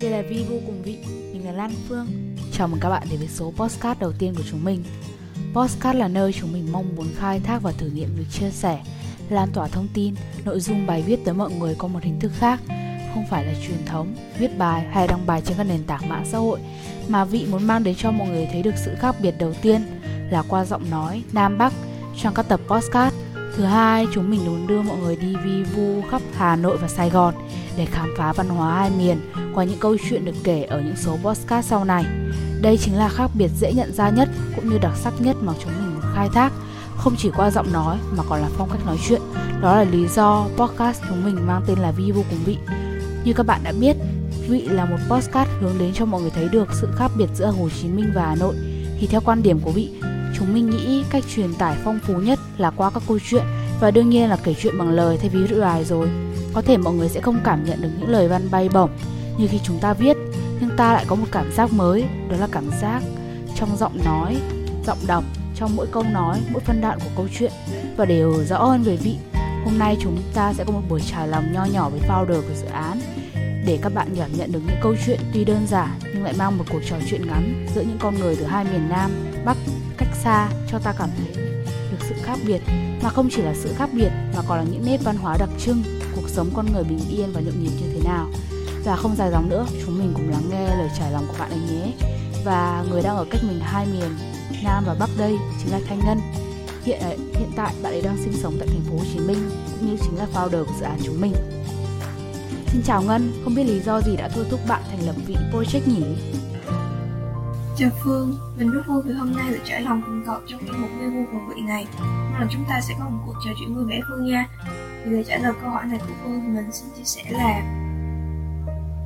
Đây là Vi vô cùng vị, mình là Lan Phương. Chào mừng các bạn đến với số postcard đầu tiên của chúng mình. Postcard là nơi chúng mình mong muốn khai thác và thử nghiệm việc chia sẻ, lan tỏa thông tin, nội dung bài viết tới mọi người qua một hình thức khác, không phải là truyền thống, viết bài hay đăng bài trên các nền tảng mạng xã hội, mà vị muốn mang đến cho mọi người thấy được sự khác biệt đầu tiên là qua giọng nói Nam Bắc trong các tập postcard. Thứ hai, chúng mình muốn đưa mọi người đi vi vu khắp Hà Nội và Sài Gòn để khám phá văn hóa hai miền qua những câu chuyện được kể ở những số podcast sau này. Đây chính là khác biệt dễ nhận ra nhất cũng như đặc sắc nhất mà chúng mình muốn khai thác, không chỉ qua giọng nói mà còn là phong cách nói chuyện. Đó là lý do podcast chúng mình mang tên là Vi vô cùng vị. Như các bạn đã biết, Vị là một podcast hướng đến cho mọi người thấy được sự khác biệt giữa Hồ Chí Minh và Hà Nội. Thì theo quan điểm của Vị, chúng mình nghĩ cách truyền tải phong phú nhất là qua các câu chuyện và đương nhiên là kể chuyện bằng lời thay vì rượu đài rồi. Có thể mọi người sẽ không cảm nhận được những lời văn bay bổng như khi chúng ta viết, nhưng ta lại có một cảm giác mới, đó là cảm giác trong giọng nói, giọng đọc, trong mỗi câu nói, mỗi phân đoạn của câu chuyện. Và đều rõ hơn về vị, hôm nay chúng ta sẽ có một buổi trải lòng nho nhỏ với founder của dự án để các bạn cảm nhận được những câu chuyện tuy đơn giản nhưng lại mang một cuộc trò chuyện ngắn giữa những con người từ hai miền Nam, Bắc xa cho ta cảm thấy được sự khác biệt mà không chỉ là sự khác biệt mà còn là những nét văn hóa đặc trưng cuộc sống con người bình yên và nhộn nhịp như thế nào. Và không dài dòng nữa chúng mình cùng lắng nghe lời trải lòng của bạn ấy nhé. Và người đang ở cách mình hai miền Nam và Bắc đây chính là Thanh Ngân. Hiện ờ, hiện tại bạn ấy đang sinh sống tại thành phố Hồ Chí Minh cũng như chính là founder của dự án chúng mình. Xin chào Ngân, không biết lý do gì đã thôi thúc bạn thành lập vị project nhỉ? Chào Phương, mình rất vui vì hôm nay được trải lòng cùng cậu trong chuyên mục Nghe Vui cùng vị này. Mong là chúng ta sẽ có một cuộc trò chuyện vui vẻ Phương nha. Vì để trả lời câu hỏi này của Phương thì mình xin chia sẻ là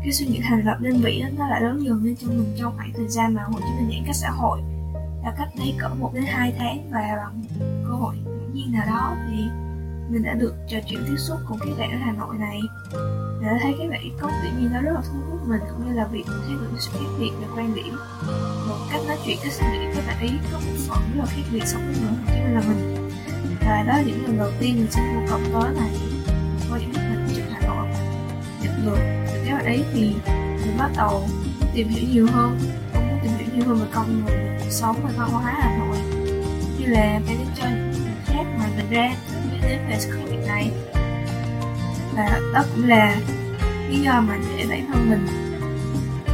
Cái suy nghĩ thành lập đơn vị đó, nó lại lớn dần lên trong mình trong khoảng thời gian mà Hồ Chí Minh giãn cách xã hội. Là cách đây cỡ 1 đến 2 tháng và bằng cơ hội ngẫu nhiên nào đó thì mình đã được trò chuyện tiếp xúc cùng các bạn ở Hà Nội này đã thấy cái bạn có tự nhiên nó rất là thu hút mình, cũng như là việc thấy được sự khác biệt về quan điểm. Một cách nói chuyện cách suy nghĩ các bạn ý có một phần rất là khác biệt so với người cho như là mình. Và đó là những lần đầu tiên mình sẽ cuộc cộng đó là có những lúc mình chưa Hà Nội. Nhận được từ các bạn ấy thì mình bắt đầu tìm hiểu nhiều hơn cũng muốn tìm hiểu nhiều hơn về con người cuộc sống và văn hóa Hà Nội. Như là mang đến cho những người khác ngoài mình ra biết đến về sự khác biệt này và đó cũng là lý do mà để bản thân mình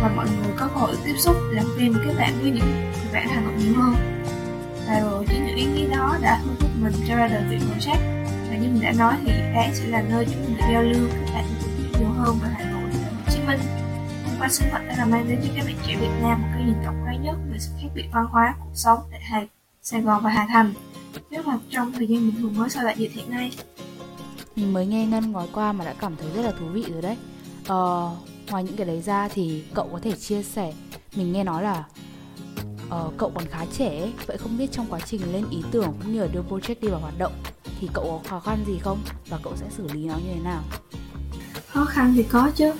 và mọi người có cơ hội tiếp xúc, làm quen với các bạn với những bạn Hà Nội nhiều hơn. Và rồi chính những ý nghĩa đó đã thu hút mình cho ra đời viện ngồi sách và như mình đã nói thì án sẽ là nơi chúng mình được giao lưu các bạn nhiều hơn về Hà Nội và Hồ Chí Minh. Qua sứ mệnh đã là mang đến cho các bạn trẻ Việt Nam, một cái nhìn tổng quát nhất về sự khác biệt văn hóa, cuộc sống tại Hà Sài Gòn và Hà Thành. Nhất là trong thời gian bình thường mới sau đại dịch hiện nay mình mới nghe ngân nói qua mà đã cảm thấy rất là thú vị rồi đấy ờ, ngoài những cái đấy ra thì cậu có thể chia sẻ mình nghe nói là ờ, cậu còn khá trẻ ấy. vậy không biết trong quá trình lên ý tưởng cũng như là đưa project đi vào hoạt động thì cậu có khó khăn gì không và cậu sẽ xử lý nó như thế nào khó khăn thì có chứ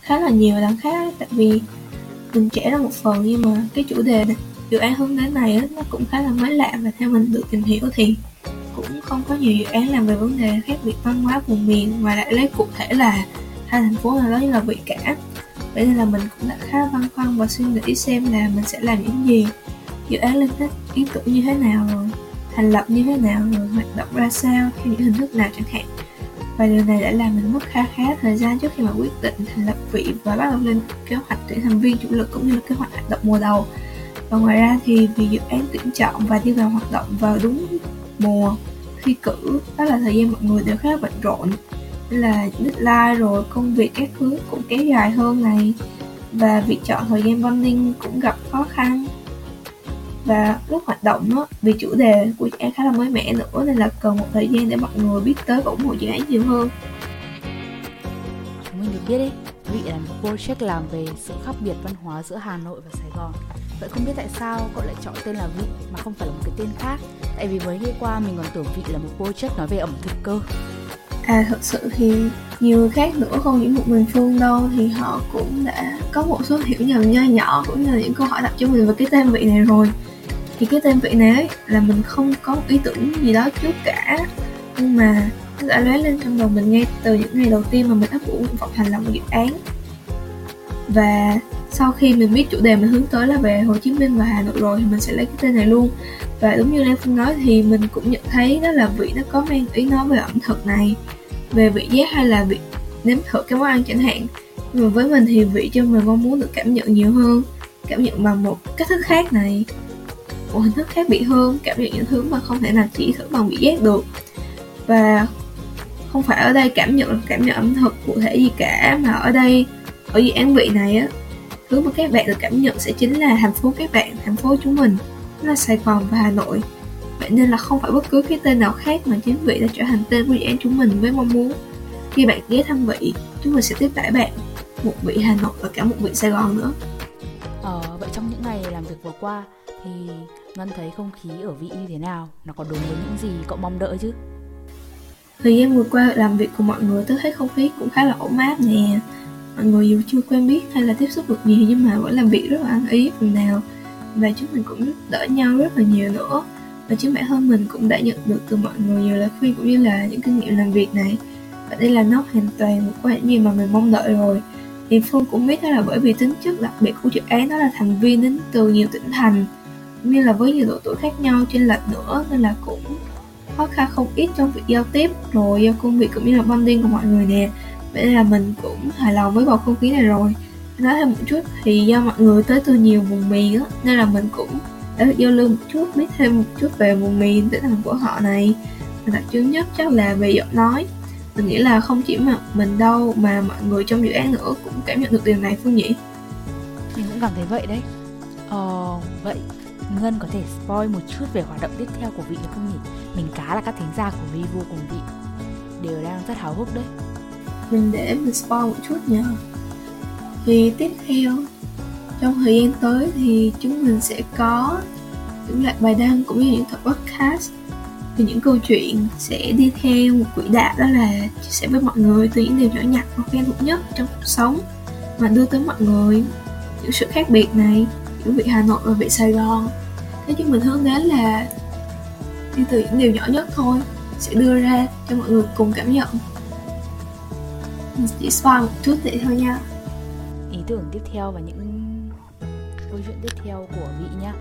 khá là nhiều đáng khác tại vì mình trẻ ra một phần nhưng mà cái chủ đề này dự án hướng đến này nó cũng khá là mới lạ và theo mình được tìm hiểu thì cũng không có nhiều dự án làm về vấn đề khác biệt văn hóa vùng miền, mà lại lấy cụ thể là hai thành phố nào đó như là vị cả. Vậy nên là mình cũng đã khá băn khoăn và suy nghĩ xem là mình sẽ làm những gì. Dự án lên hết ý tưởng như thế nào rồi, thành lập như thế nào rồi, hoạt động ra sao theo những hình thức nào chẳng hạn. Và điều này đã làm mình mất khá khá thời gian trước khi mà quyết định thành lập vị và bắt đầu lên kế hoạch tuyển thành viên chủ lực cũng như là kế hoạch hoạt động mùa đầu. Và ngoài ra thì vì dự án tuyển chọn và đi vào hoạt động vào đúng mùa thi cử. Đó là thời gian mọi người đều khá bận rộn. Nên là deadline rồi công việc các thứ cũng kéo dài hơn này. Và việc chọn thời gian bonding cũng gặp khó khăn. Và lúc hoạt động á, vì chủ đề của dự án khá là mới mẻ nữa nên là cần một thời gian để mọi người biết tới và ủng hộ dự án nhiều hơn. Chúng mình được biết đấy vị là một project làm về sự khác biệt văn hóa giữa Hà Nội và Sài Gòn. Vậy không biết tại sao cậu lại chọn tên là Vị mà không phải là một cái tên khác? Tại vì mới nghe qua mình còn tưởng Vị là một project nói về ẩm thực cơ. À thật sự thì nhiều người khác nữa không những một mình Phương đâu thì họ cũng đã có một số hiểu nhầm nho nhỏ cũng như là những câu hỏi đặt cho mình về cái tên vị này rồi. Thì cái tên vị này ấy, là mình không có một ý tưởng gì đó trước cả. Nhưng mà nó đã lóe lên trong đầu mình ngay từ những ngày đầu tiên mà mình ấp ủ nguyện vọng thành lập một dự án. Và sau khi mình biết chủ đề mình hướng tới là về Hồ Chí Minh và Hà Nội rồi thì mình sẽ lấy cái tên này luôn. Và đúng như Lan Phương nói thì mình cũng nhận thấy đó là vị nó có mang ý nói về ẩm thực này, về vị giác hay là vị nếm thử cái món ăn chẳng hạn. Nhưng mà với mình thì vị cho mình mong muốn được cảm nhận nhiều hơn, cảm nhận bằng một cách thức khác này, một hình thức khác biệt hơn, cảm nhận những thứ mà không thể nào chỉ thử bằng vị giác được. Và không phải ở đây cảm nhận cảm nhận ẩm thực cụ thể gì cả, mà ở đây, ở dự án vị này á thứ mà các bạn được cảm nhận sẽ chính là thành phố các bạn thành phố chúng mình. Đó là Sài Gòn và Hà Nội. Vậy nên là không phải bất cứ cái tên nào khác mà chính vị đã trở thành tên của dự án chúng mình với mong muốn. Khi bạn ghé thăm vị chúng mình sẽ tiếp đãi bạn một vị Hà Nội và cả một vị Sài Gòn nữa. Ờ, vậy trong những ngày làm việc vừa qua thì Ngân thấy không khí ở vị như thế nào? Nó có đúng với những gì cậu mong đợi chứ? Thời gian vừa qua làm việc cùng mọi người tôi thấy không khí cũng khá là ổn áp nè Mọi người dù chưa quen biết hay là tiếp xúc được nhiều nhưng mà vẫn làm việc rất là ăn ý phần nào. Và chúng mình cũng đỡ nhau rất là nhiều nữa. Và chính bản thân mình cũng đã nhận được từ mọi người nhiều lời khuyên cũng như là những kinh nghiệm làm việc này. Và đây là nó hoàn toàn một qua gì mà mình mong đợi rồi. Thì Phương cũng biết đó là bởi vì tính chất đặc biệt của dự án đó là thành viên đến từ nhiều tỉnh thành như là với nhiều độ tuổi khác nhau trên lệch nữa, nên là cũng khó khăn không ít trong việc giao tiếp, rồi giao công việc cũng như là bonding của mọi người nè vậy là mình cũng hài lòng với bầu không khí này rồi. Nói thêm một chút, thì do mọi người tới từ nhiều vùng miền á, nên là mình cũng đã được giao lưu một chút, biết thêm một chút về vùng miền, tinh thần của họ này. Và đặc trưng nhất chắc là về giọng nói. Mình nghĩ là không chỉ mà mình đâu, mà mọi người trong dự án nữa cũng cảm nhận được điều này, phương nhỉ mình cũng cảm thấy vậy đấy. Ờ vậy ngân có thể spoil một chút về hoạt động tiếp theo của vị được không nhỉ mình cá là các thính giả của vi vô cùng vị đều đang rất háo hức đấy mình để mình spoil một chút nha thì tiếp theo, trong thời gian tới thì chúng mình sẽ có những loạt bài đăng cũng như những tập podcast. Thì những câu chuyện sẽ đi theo một quỹ đạo đó là chia sẻ với mọi người từ những điều nhỏ nhặt và quen thuộc nhất trong cuộc sống mà đưa tới mọi người những sự khác biệt này giữa vị Hà Nội và vị Sài Gòn. Thế chứ mình hướng đến là đi từ những điều nhỏ nhất thôi sẽ đưa ra cho mọi người cùng cảm nhận chỉ spoil một chút vậy thôi nha. Ý tưởng tiếp theo và những câu chuyện tiếp theo của vị nhá.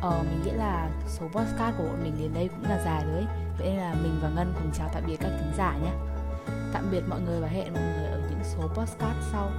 Ờ, mình nghĩ là số podcast của bọn mình đến đây cũng là dài rồi ấy. vậy nên là mình và ngân cùng chào tạm biệt các thính giả nhé tạm biệt mọi người và hẹn mọi người ở những số podcast sau.